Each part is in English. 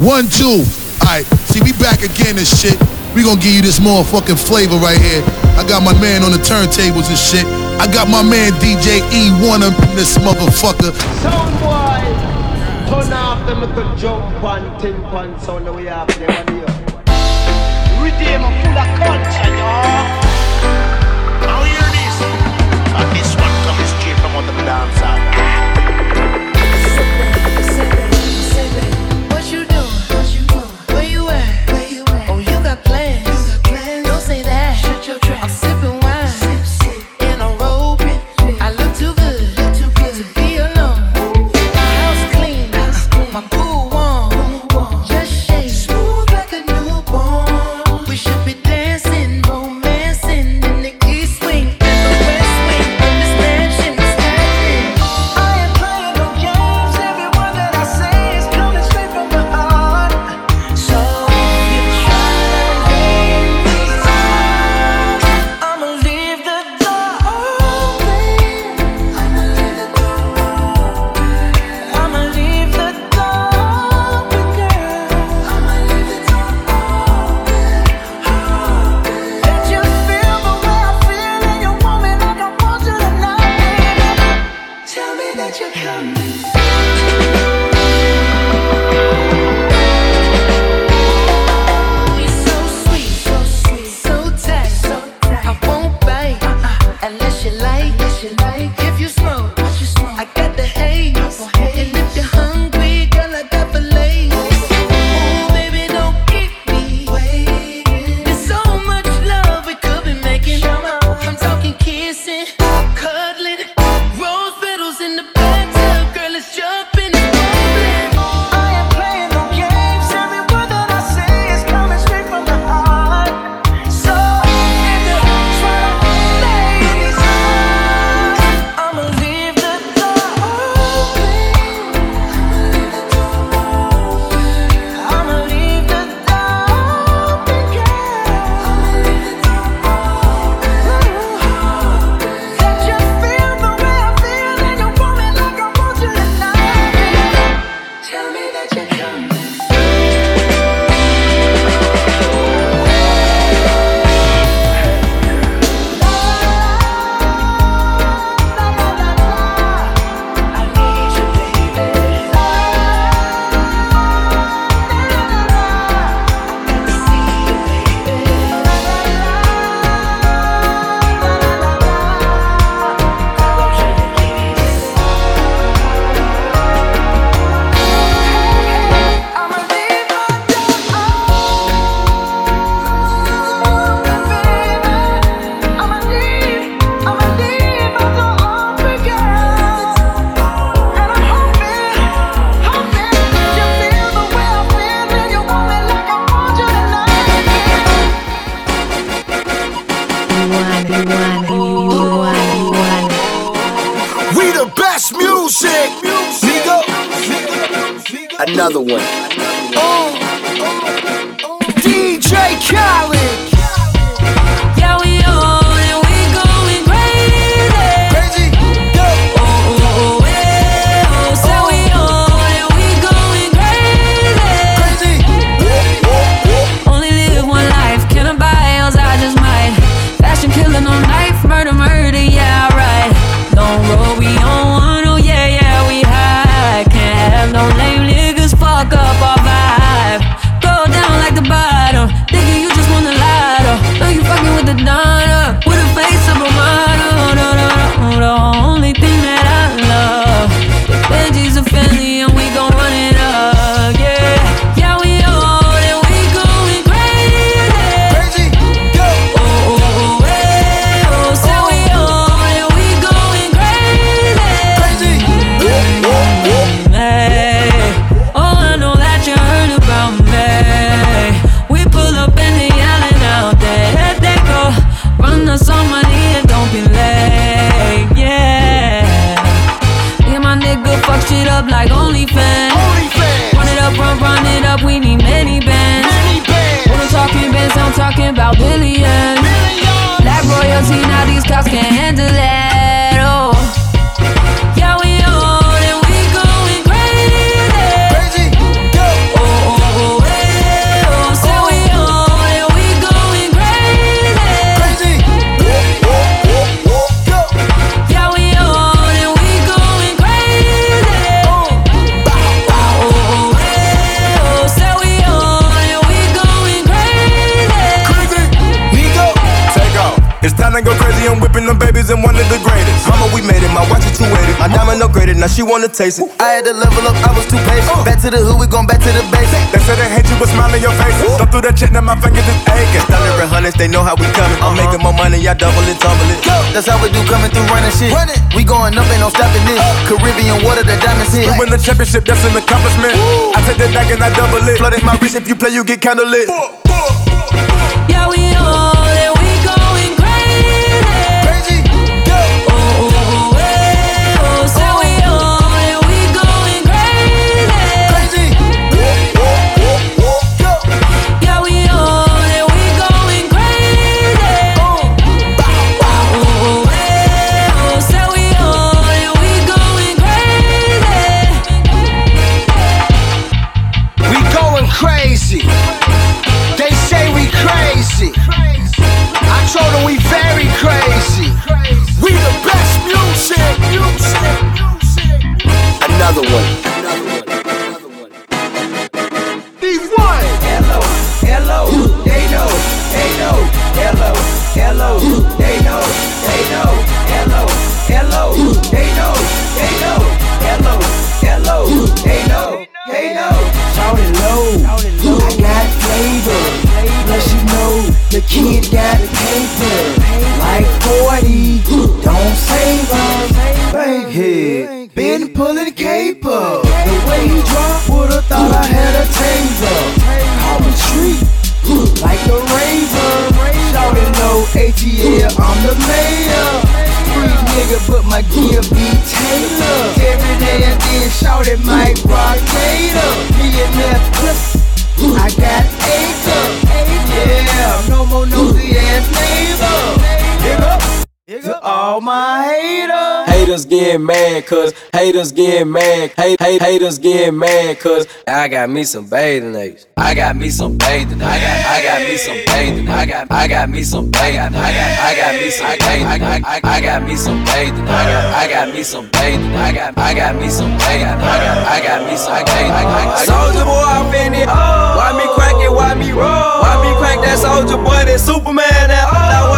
One, two. Alright, see we back again and shit. We gonna give you this motherfucking flavor right here. I got my man on the turntables and shit. I got my man DJ E1 up in this motherfucker. Sound boy, turn off them with the jump and tin pan sound the way have there on the Redeem full of culture, y'all. Now hear this. And this one comes straight from on the dance babies and one of the greatest. Mama, we made it, my watch is 280. My diamond upgraded, now she wanna taste it. I had to level up, I was too patient. Uh. Back to the hood, we going back to the basics. They said they hate you, but smile in your face. Thumb through that check, now my fingers is aching. Thunder and hundreds, they know how we coming. I'm uh-huh. making more money, y'all double it, tumble it. That's how we do coming through running shit. Run it. We going up, ain't no stopping this. Uh. Caribbean water, the diamonds hit. We win the championship, that's an accomplishment. I take that back and I double it. Flooded my wrist, if you play, you get kinda lit. Yeah, we on crazy. They say we crazy. I told them we very crazy. We the best music. Another one. D1. Hello, hello, they know, they know. Hello, hello, they know, the kid got paper. Like 40, don't save us. Bankhead, been pulling caper. The way he dropped, would've thought I had a taser. Call me treat, like a raver. Shout it low, ATL, I'm the mayor. Street nigga, but my gear be Taylor. Every day and then shout it Mike Rock Gator. Me and that I got acre. All my haters. Haters get mad cause haters get mad. Hate, hate, haters get mad cause I got me some bathing apes. I got me some bathing. I got I got me some bathing. I got I got me some bathing. I got I got me some bathing. I, I, got me some bathing. I got me some bathing. I got I got me some bathing. I got I got me some bathing. I got I got me some bathing. Soldier boy up in it. Why me crack it? Why me roll? Why me crack that soldier boy? That Superman that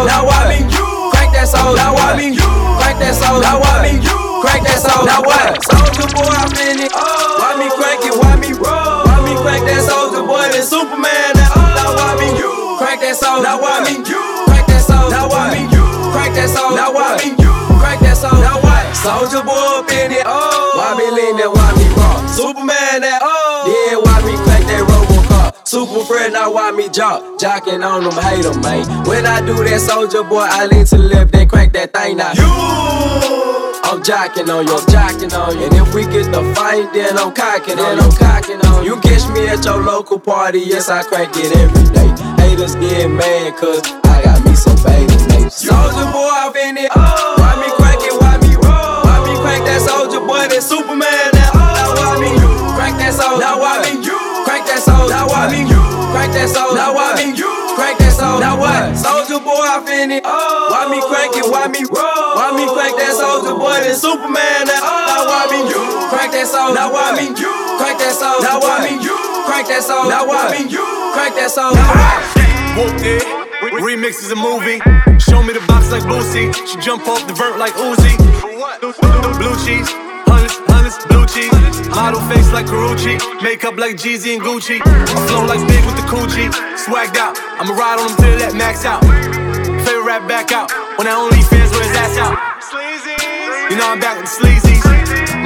soldier? Now why me you crack that soldier? Now why me you crack that soldier? Now why me you crack that soldier? Now what? Soldier boy up in it. Why me crack it? Why me roll? Why me crack that soldier boy? Oh. That Superman that now why me you crack that soldier? Now why me you crack that soldier? Now why me you crack that soldier? Now why me you crack that soldier? Now what? Soldier boy up in it. Oh, why me lean that? Why me Friend, now why me jock? Jocking on them, hate them, man. When I do that soldier boy, I lean to left, then crack that thing now. You, I'm jocking on you, I'm jocking on you. And if we get the fight, then I'm cocking on you. I'm cocking on you. You catch me at your local party, yes, I crank it every day. Haters get mad, cause I got me some babies, mate. Soldier boy, off in it. Why me crack it? Why me roll? Why me crack that soldier boy? That Superman now. Oh! Now why me you crack that soldier? Now why me you crack that soldier? Now why me you crack that soldier? Now why me you crack that soldier? Now what? Soldier boy, off in it. Why me crack it? Why me roll? Why me crack that soldier boy? That Superman now. Oh. Now why me you crack that soldier? Now why me you crack that soldier? Now why me you crack that soldier? Now why me you crack that soldier? Whooped it. Remix is a movie. Show me the box like Boosie. She jump off the vert like Uzi. Blue cheese. Hundreds, blue cheese. Model face like Carucci. Makeup like Jeezy and Gucci. I flow like big with the coochie. Swagged out. I'ma ride on them till that max out. Favorite rap back out. when that only fans where his ass out. You know I'm back with the sleazies.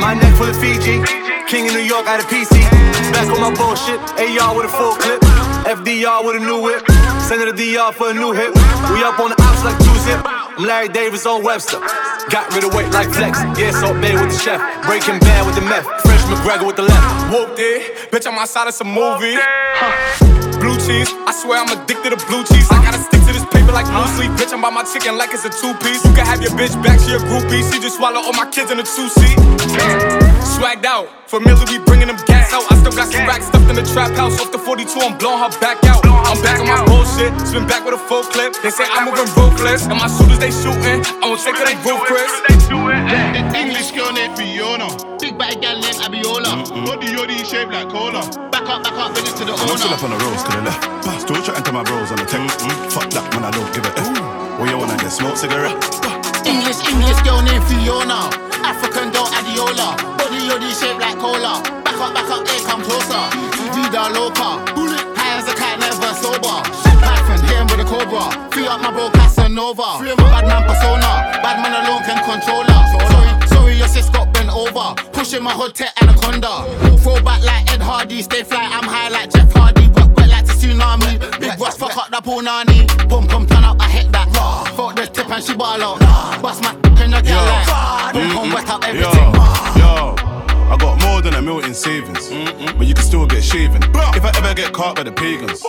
My neck full of Fiji. King of New York out of PC. Back on my bullshit. AR with a full clip. FDR with a new whip. Send it to DR for a new hit. We up on the ops like two zip. I'm Larry Davis on Webster. Got rid of weight like flex. Yeah, Salt Bae with the chef. Breaking bad with the meth. Fresh McGregor with the left. Whooped it. Bitch, I'm outside of some movie. Blue cheese. I swear I'm addicted to blue cheese. I gotta stick to this paper like blue sleep. Bitch, I'm by my chicken like it's a two piece. You can have your bitch back, she a groupie. She just swallow all my kids in a two seat. Swagged out. Familiar, we bringing them gas out. I still got some racks stuffed in the trap house. Off the 42, I'm blowing her back out. I'm back on my bullshit. Spin back with a full clip. They say I'm moving ruthless. And my shooters, they shooting. I won't take it, they roof, Chris. English girl Body yoddy shaped like cola. Back up, back up, bring it to the I'm still owner. up on the roads to the left. Still chatting to my bros on the tech. Mm-hmm. Fuck that, man, I don't give a F. Well, you wanna get smoked cigarette? English, English girl named Fiona. African girl Adiola. Body yoddy shaped like cola. Back up, back up, hey, come closer. Vida loca. High as a cat, never sober. Python, hit him with a cobra. Free up my bro Casanova. Bad man persona. Bad man alone can control her. Sorry, sorry, your sis got bent over. Pushing my hood to anaconda. Throw back like Ed Hardy. Stay fly, I'm high like Jeff Hardy. Wet, wet like the tsunami. Big Ross, fuck up the punani. Boom, come turn up, I hit that. Raw. Fuck the tip and she ball out. Bust my in your girl like. Boom, come wet up Yo, everything. yo. I got more than a million in savings, but you can still get shaven. If I ever get caught by the pagans.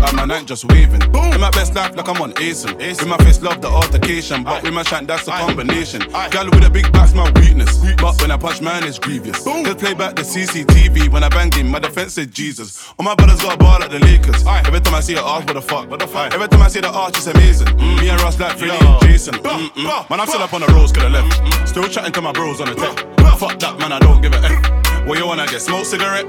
Like my night just waving. Boom. In my best life, like I'm on Asen. In my face, love the altercation. But with my shank, that's a combination. Gal with a big back's my weakness. But when I punch, man, it's grievous. Boom. Just play back the CCTV. When I bang him, my defense said Jesus. All my brothers got a ball like the Lakers. Every time I see an arch, what the fuck? What the fuck? Every time I see the arch, it's amazing. Mm. Me and Ross like Philly and Jason. Mm-mm. Man, I'm still up on the roads, could have left. Still chatting to my bros on the tech. Fuck that, man, I don't give a F. What you wanna get? Smoke cigarette?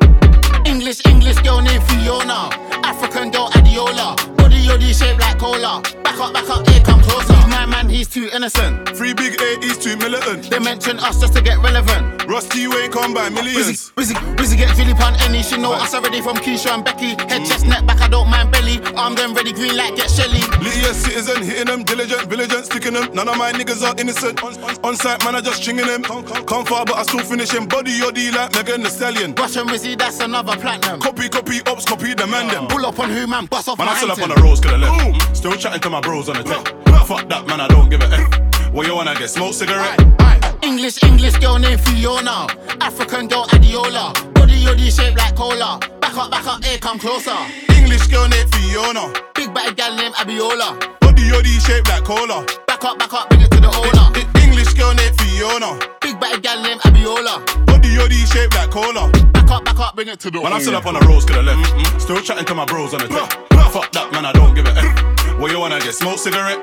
English, English girl named Fiona. African girl Body yoddy shaped like cola. Back up, back up, here come closer. My man, he's too innocent. Three big A, he's too militant. They mention us just to get relevant. Rusty, you ain't come by millions. Wizzy, Wizzy, Wizzy get Philip on any. She know us already from Keisha and Becky. Head, chest, neck, back, I don't mind belly. Arm them ready, green light, get Shelly. Lydia citizen, hitting them, diligent, vigilant, sticking them. None of my niggas are innocent. On, on, on site, man, I just stringing them. Come far, but I still finish him. Body yoddy like Megan Thee Stallion. Russian Wizzy, that's another platinum. Copy, copy, ops, copy the man them. Pull up on who, man, bust off Man, I still up on the roads, could have left. Still chatting to my bros on the tech. Fuck that, man, I don't give a F. What you wanna get? Smoke cigarette? English, English girl named Fiona. African girl Adiola. Body yoddy shaped like cola. Back up, back up, here come closer. English girl named Fiona. Big bad gal named Abiola. Body yoddy shaped like cola. Back up, back up, bring it to the owner. I- English girl named Fiona. Big bad gal named Abiola. Body yoddy shaped like cola. Back up, back up, bring it to the owner. I'm still up on the roads, could have left. Mm, mm. Still chatting to my bros on the tech. Fuck that, man, I don't give a F. What you wanna get? Smoke cigarette?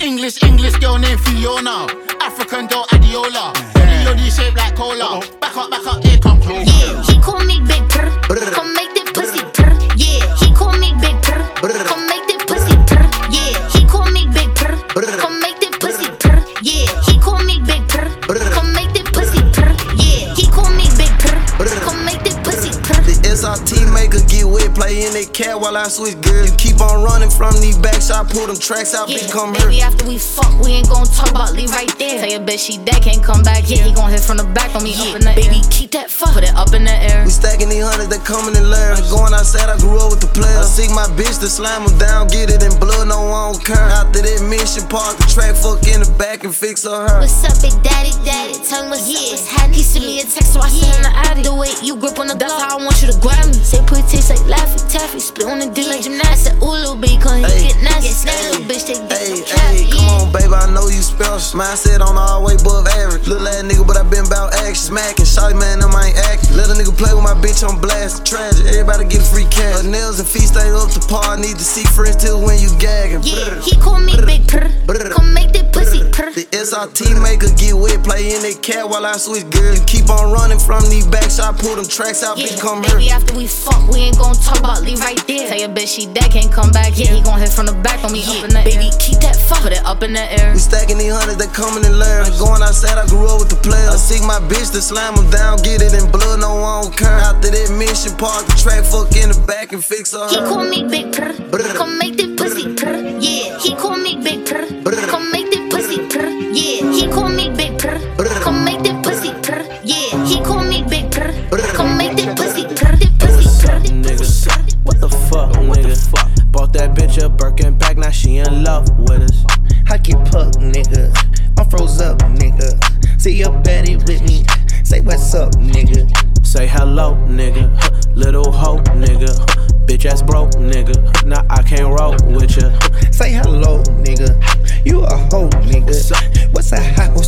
English, English girl named Fiona. African girl Adiola. Body shaped like cola. Back up, back up, here come closer. Yeah, he call me Big Purr. Come make cat while I switch gears. You keep on running from these backs, I pull them tracks out, bitch, come here. baby, after we fuck, we ain't gon' talk about leave right there. Tell your bitch she dead, can't come back. Yeah, he gon' hit from the back on me up in the Baby, keep that fuck, put it up in the air. We stacking these hundreds, they coming in layers. Going outside, I grew up with the players. I seek my bitch to slam them down, get it in blood, no one don't care. After that mission, park the track, fuck in the back and fix her her. What's up, big daddy, daddy? Tell me what's up, what's happening. He sent me a text, so I sent him the addy. The way you grip on the block, how I want you to grab me. Say put taste like Laffy Taffy, split on the D like gymnastics. I said, ooh, little bitch, cause he Hey. get nasty. That little bitch, they get Hey, no hey, cap, come yeah. on, baby, I know you special. Mindset on all way above average. Little ass nigga, but I been about action. Smacking, shawty man, them I ain't acting. Let a nigga play with my bitch I'm blast. Tragic, everybody get free cash. Her nails and feet stay up to par. Need to see friends till when you gagging. Yeah, he call me Big Purr. Come make that pussy purr. The SRT maker get wet, play in that cat while I switch gears. You keep on running from these backs, I pull them tracks out, bitch, come here. baby, after we fuck, we ain't gon' talk about leave right there. Tell your bitch she dead, can't come back. Yeah, he gon' hit from the back on me up in the baby, keep that fuck, put it up in the air. We stacking these hundreds, they coming in layers. Going outside, I grew up with the players. I seek my bitch to slam them down, get it in blood, no one don't care. After that mission, park the track, fuck in the back and fix her. He call me Big Purr.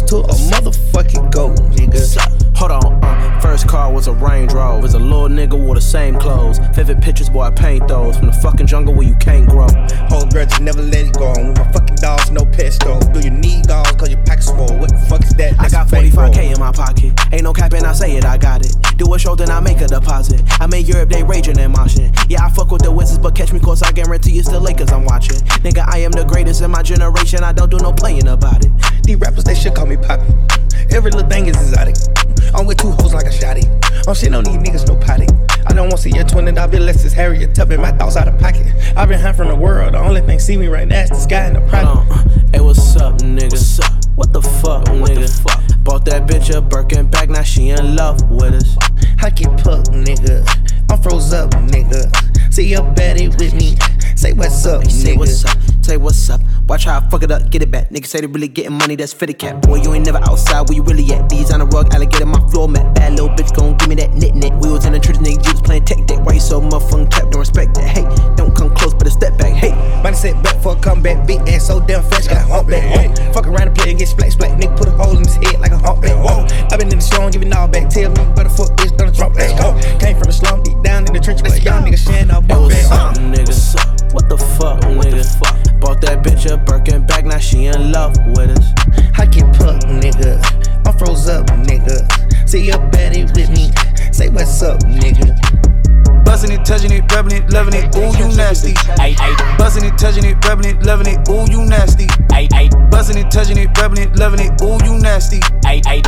To a motherfucking goat, nigga? Hold on, uh, first car was a Range Rover. Was a little nigga wore the same clothes. Vivid pictures, boy, I paint those. From the fucking jungle where you can't grow. Girl just never let it go. With my fucking dogs, no pesto. Do you need 5K in my pocket. Ain't no cap and I say it, I got it. Do a show, then I make a deposit. I'm in Europe, they raging and moshing. Yeah, I fuck with the Wizards, but catch me close, I guarantee it's the Lakers I'm watching. Nigga, I am the greatest in my generation, I don't do no playing about it. These rappers, they should call me Poppy. Every little thing is exotic. I'm with two hoes like a shotty. I'm shit on these niggas, no potty. I don't want to see your twin and I'll be less as Harriet Tubman. My thoughts out of pocket. I've been high from the world. The only thing see me right now is the sky and the private. Uh, hey, what's up, nigga? What's up? What the fuck, what nigga? The fuck? Bought that bitch a Birkin bag, now she in love with us. I get puck, nigga. I'm froze up, nigga. See your baddie with me. Say what's up, Hey, say nigga. what's up, say what's up. Watch how I fuck it up, get it back. Niggas say they really getting money, that's for the cap. Boy, you ain't never outside, where you really at? These on the rug, alligator, my floor mat. Bad little bitch, gon' give me that knit knit. We was in the church, nigga, you was playing tech deck. Why you so motherfucking cap? Don't respect that. Hey, don't come close, but a step back. Hey, Money set back for a comeback. Beat ass so damn fresh, got a humpback. Whoa. Fuck around and play and get splat splat. Nigga put a hole in his head like a humpback. Whoa. I been in the show and giving all back. Tell me where the fuck is Donald Trump at? Whoa. Came from the slum, deep down in the trench, but young nigga sharing up hey, bump what's back. up, nigga? What the fuck, nigga? fuck Bought that bitch a Birkin bag, now she in love with us. I get puck, nigga. I'm froze up, nigga. See your baddie with me. Say what's up, nigga. Buzzing it, touching it, rubbing it, loving it, ooh, you nasty. Ay. It, touching it, rubbing it, loving it, ooh, you nasty. Ay. It, touching it, rubbing it, loving it, ooh, you nasty. Ay. It,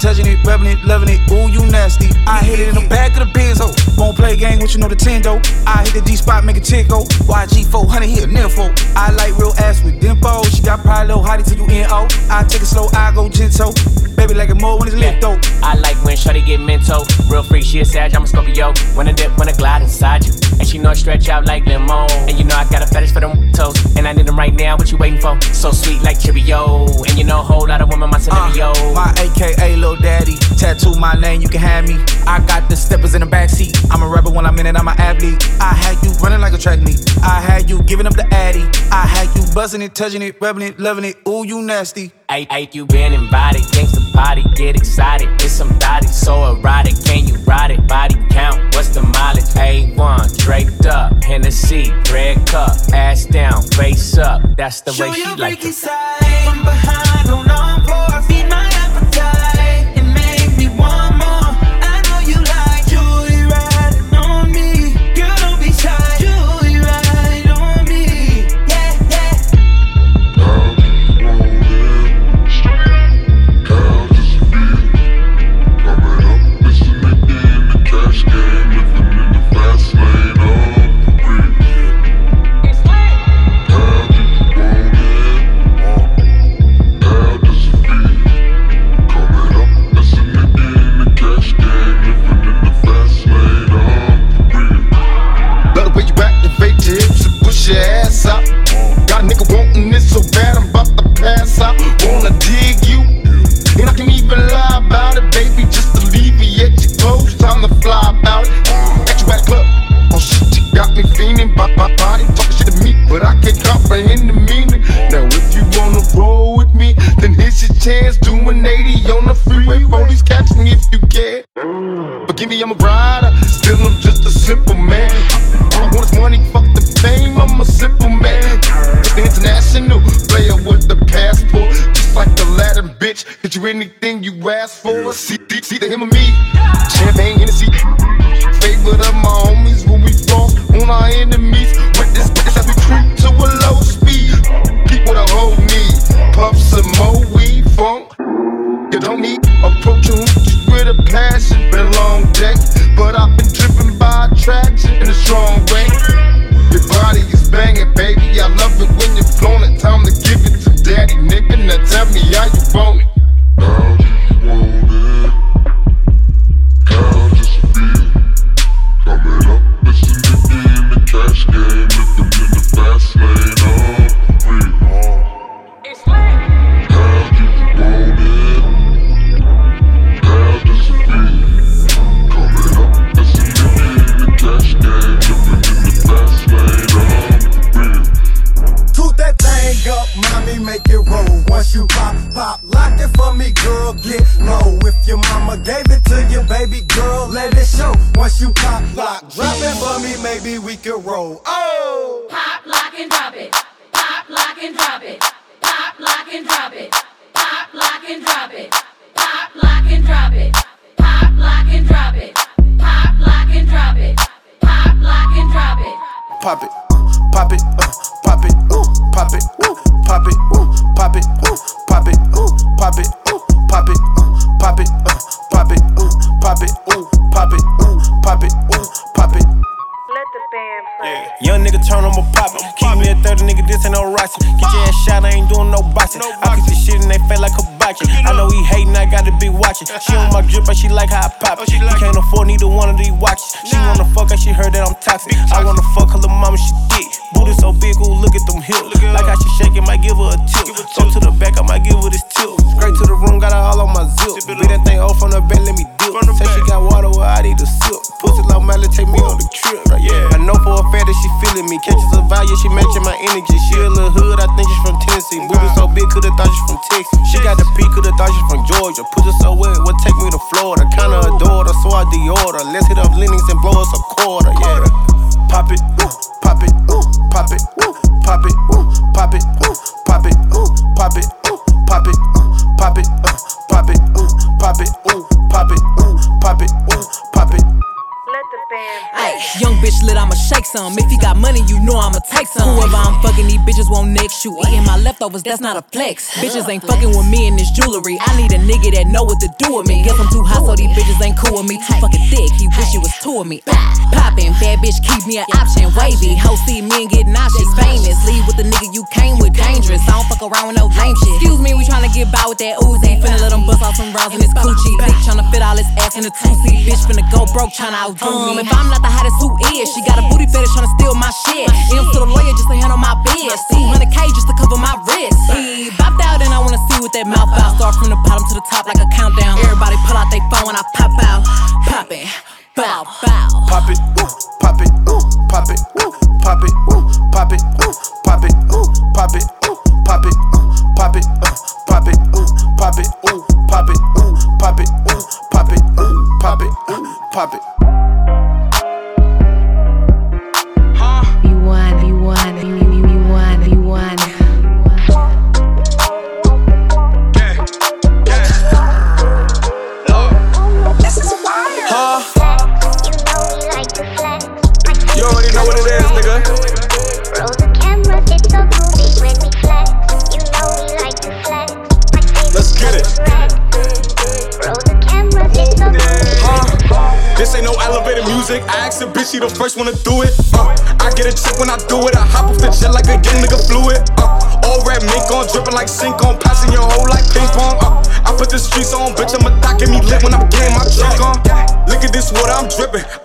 touching it, rubbing it, loving it, ooh, you nasty. I hit it in the back of the Benz, oh. Won't play game with you know the Tendo. I hit the G spot, make a tick, oh. YG 400 here, nympho. I like real ass with dimpo. She got pride, little hottie till you NO. I take it slow, I go gentle. Baby, like it more when it's lit, though. I like when Shorty get mental. Real freak, she a Sag, I'm a Scorpio. When I dip, when I glide inside you. And she know I stretch out like limo. And you know I got a fetish for them toes. And I need them right now, what you waiting for? So sweet like Cheerio. And you know a whole lot of women, my uh, scenario. My AKA Lil Daddy. Tattoo my name, you can have me. I got the steppers in the backseat. I'm a rebel when I'm in it, I'm an athlete. I had you running like a track meet. I had you giving up the addy. I had you buzzing it, touching it, rubbing it, loving it. Ooh, you nasty. Ay, ay, you been invited, gangsta party, get excited. It's some body so erotic, can you ride it? Body count, what's the mileage? A1, draped up, Hennessy, red cup, ass down, face up. That's the way she like it. From behind anything you ask for. See, see, see the him or me, champagne Hennessy. Roxy. Get your ass shot, I ain't doing no boxing. I keep this shit in they face like I know he hating, I gotta be watching. She on my drip, but she like how I pop it. Can't afford neither one of these watches. She wanna fuck her, she heard that I'm toxic. I wanna fuck her little mama, she thick. Booty so big, ooh, look at them hips. Like how she shaking, might give her a tip. Go to the back, I might give her this tip. Straight to the room, got her all on my zip. Beat that thing off from the bed, let me dip. Say she got water, well, I need a sip. Pussy like Miley, take me on the trip. Yeah. I know for a fact that she feeling me. Catches a vibe, yeah, she matching my energy. She a little hood, I think she's from Tennessee. Booty so big, could've thought she's from Texas. She got the P, could've thought she's from Georgia. Pussy so wet, would take me to Florida. Kinda adore her, so I deorder. Let's hit up Lennox and blow us a quarter, yeah. Pop it, pop it, pop it, pop it, pop it, pop it, pop it, pop it, pop it, uh, pop it, pop it, pop it, pop it, bitch lit, I'ma shake some. If you got money, you know I'ma take some. Whoever I'm fucking, these bitches won't next you. Eating my leftovers, that's not a flex. Bitches ain't fucking with me in this jewelry. I need a nigga that know what to do with me. Guess I'm too hot, so these bitches ain't cool with me. Too fucking thick, he wish he was two of me. Poppin', bad bitch, keep me an option. Wavy, hoe see me and get nauseous. Famous, leave with the nigga you came with. Dangerous, I don't fuck around with no lame shit. Excuse me, we tryna get by with that Uzi. Finna let him bust out some rounds in his coochie. Bitch tryna fit all his ass in a two seat. Bitch finna go broke tryna outdo me. Um, if I'm not the hottest, who is? She got a booty fetish tryna steal my shit. M's to the lawyer just to handle my biz. 200k just to cover my wrist. He bopped out and I wanna see what that mouth out. Start from the bottom to the top like a countdown. Everybody pull out their phone when I pop out. Pop it. Bow, bow. Pop it, ooh, pop it, ooh, pop it, ooh, pop it, ooh, pop it, ooh, pop it, ooh, pop it, ooh, pop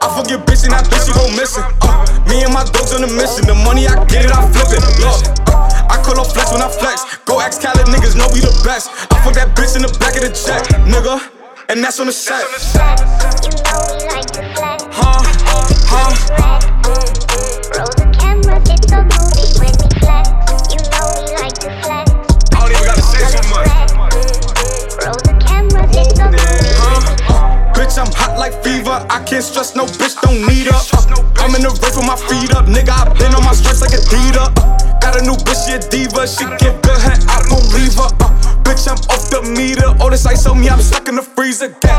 I forget bitch and that bitch she go missing. Uh, me and my dogs on the mission. The money I get it, I flip it. Look. Uh, I call up flex when I flex. Go ask Khaled, niggas know we the best. I fuck that bitch in the back of the jet, nigga. And that's on the set. Huh? Huh? Can't stress no bitch, don't need. Uh, I'm in the race with my feet up. Nigga, I been on my stripes like a. Uh, got a new bitch, she a diva. She get good, head, I don't leave her. Uh, bitch, I'm off the meter. All this ice on me, I'm stuck in the freezer. Gang.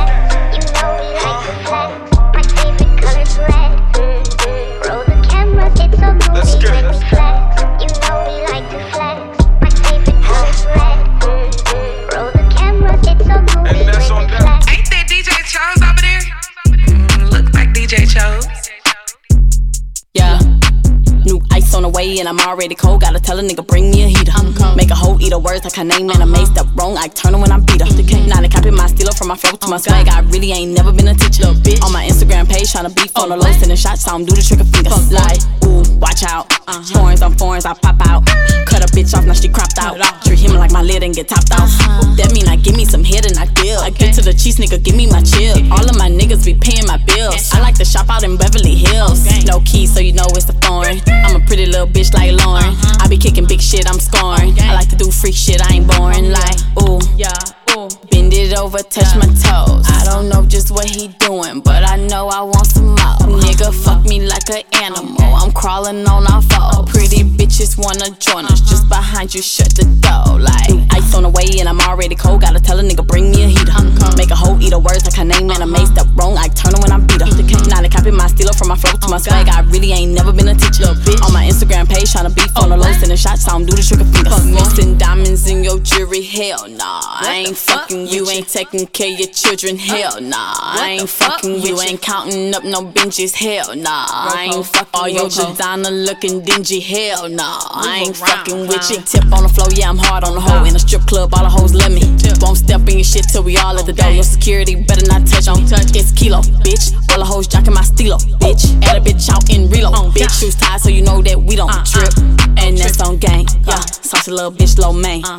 And I'm already cold. Gotta tell a nigga bring me a heater. Make a whole eater words like her name and I made step wrong. I turn her when I beat her. Now they copy my stealer from my flow to my swag. I really ain't never been a teacher. On my Instagram page tryna beef on the low, sending shots. So I'm do the trigger finger. Like, ooh, watch out. Foreigns on foreigns, I pop out. Cut a bitch off, now she cropped out. Treat him like my lid and get topped off. That mean I give me some head and I deal. I get to the cheese, nigga, give me my chill. All of my niggas be paying my bills. I like to shop out in Beverly Hills. No keys, so you know it's the foreign. I'm a pretty little bitch like Lauren. I be kicking big shit, I'm scoring. I like to do freak shit, I ain't boring. Like, ooh, yeah, ooh. Bend it over, touch my toes. I don't know just what he doing, but I know I want some more. Nigga nigga fuck me like an animal. I'm crawling on our foe. Pretty bitches wanna join us. Just behind you, shut the door. Like ice on the way, and I'm already cold. Gotta tell a nigga, bring me a heater. Make a hoe eat a words like her name, and I made step wrong. I turn her when I beat her. Now they copy my stilo from my flow to my swag. I really ain't never been a teacher. On my Instagram page, tryna beef on the low, sending shots, I don't do the trigger finger. Missing diamonds in your jewelry, hell nah. I ain't fucking you, ain't taking care of your children, hell nah. I ain't fucking you, ain't counting up no binges, hell nah. I ain't fucking all your designer looking dingy, hell nah. I ain't fucking with you. Tip on the floor, yeah, I'm hard on the hoe. In a strip club, all the hoes let me. Won't step in your shit till we all at the door. Your security better not touch on. Touch. It's kilo, bitch. All the hoes jacking my stilo, bitch. Add a bitch out in reload, bitch. Shoes tied so you know that we don't trip. And that's on gang, yeah. Saucy little bitch, low main. Huh.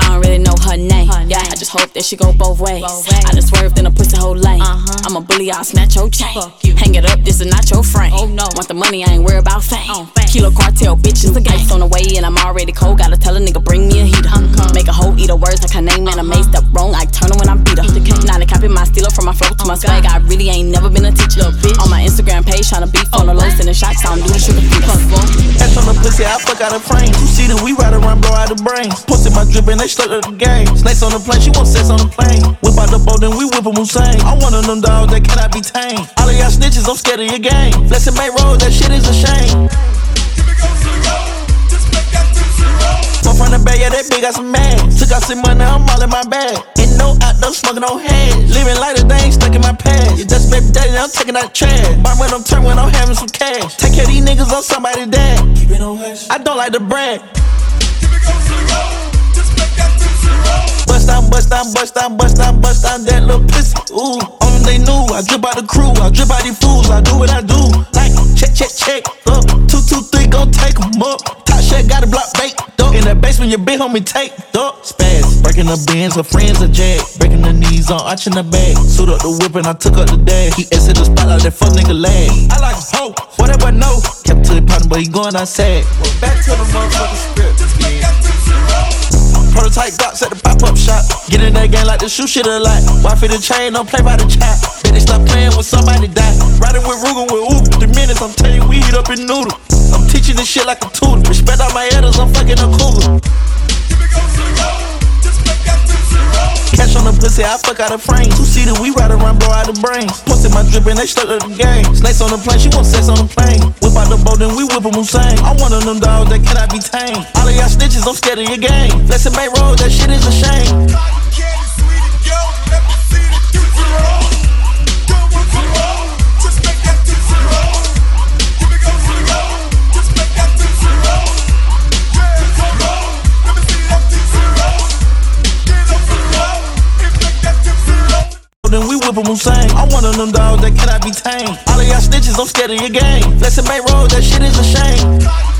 I don't really know her name, yeah. I just hope that she go both ways. I just swerved in a pussy whole lane. I'm a bully, I'll snatch your chain. Hang it up, this is not your frame. Want the money, I ain't worried about fame. Kilo cartel, bitch, it's a game. On the way, and I'm already cold. Gotta tell a nigga, bring me a heater. Make a hoe eat her words like her name, and I made step wrong. I turn her when I beat her. Now they copy my stilo from my flow to my swag. I really ain't never been a teacher. Bitch. On my Instagram page, tryna beef on the low, sending shots, I don't do the sugar free. Ass on the pussy, I fuck out of frame. You see that we ride around, blow out the brains. Pussy my drip and they stuck to the game. Snakes on the plane, she want sex on the plane. Whip out the boat, then we whip 'em Hussein. I'm one of them dogs that cannot be tamed. All of y'all snitches, I'm scared of your game. Blessing make road, that shit is a shame. From the bag, yeah, that big got some mad. Took out some money, I'm all in my bag. Ain't no outdoor smoking no head. Living like a thing stuck in my past. You just baby daddy, I'm taking out trash. Buy when I'm turn when I'm having some cash. Take care of these niggas on somebody dad. Keep it on hush. I don't like the brag. Keep it go to brag. Bust down, bust down, bust down, bust down, bust down that little pussy. Ooh, only they knew. I drip out the crew, I drip out these fools. I do what I do. Check, check. Up, two, two, three, gon' take 'em up. Top shit, got a block bait. Up. In the basement, your big homie take. Up, spaz. Breaking the bins, her friends are jag. Breaking the knees on, arching the bag. Suit up the whip and I took up the dash. He exited the spot like that fuck nigga lag. I like hoe, whatever, no. Kept to the partner, but he going outside. Back to the motherfucking script. Prototype Glocks at the pop up shop. Get in that game like the shoe shit a lot. Wife in the chain, don't play by the chat. Then they stop playing when somebody die. Riding with Rugen with Uber. Three minutes, I'm telling you, we heat up in noodle. I'm teaching this shit like a tutor. Respect all my elders, I'm fucking a cougar. Cash on the pussy, I fuck out of frame. Two seater, we ride around, blow out the brains. Pussy my drip and they stuck to the game. Snakes on the plane, she want sex on the plane. Whip out the boat, then we whip 'em Hussein. I'm one of them dogs that cannot be tamed. All of y'all snitches, I'm scared of your game. Blessing make road, that shit is a shame. Then we whip 'em Hussein. I'm one of them dogs that cannot be tamed. All of y'all snitches, I'm scared of your game. Blessing make road, that shit is a shame.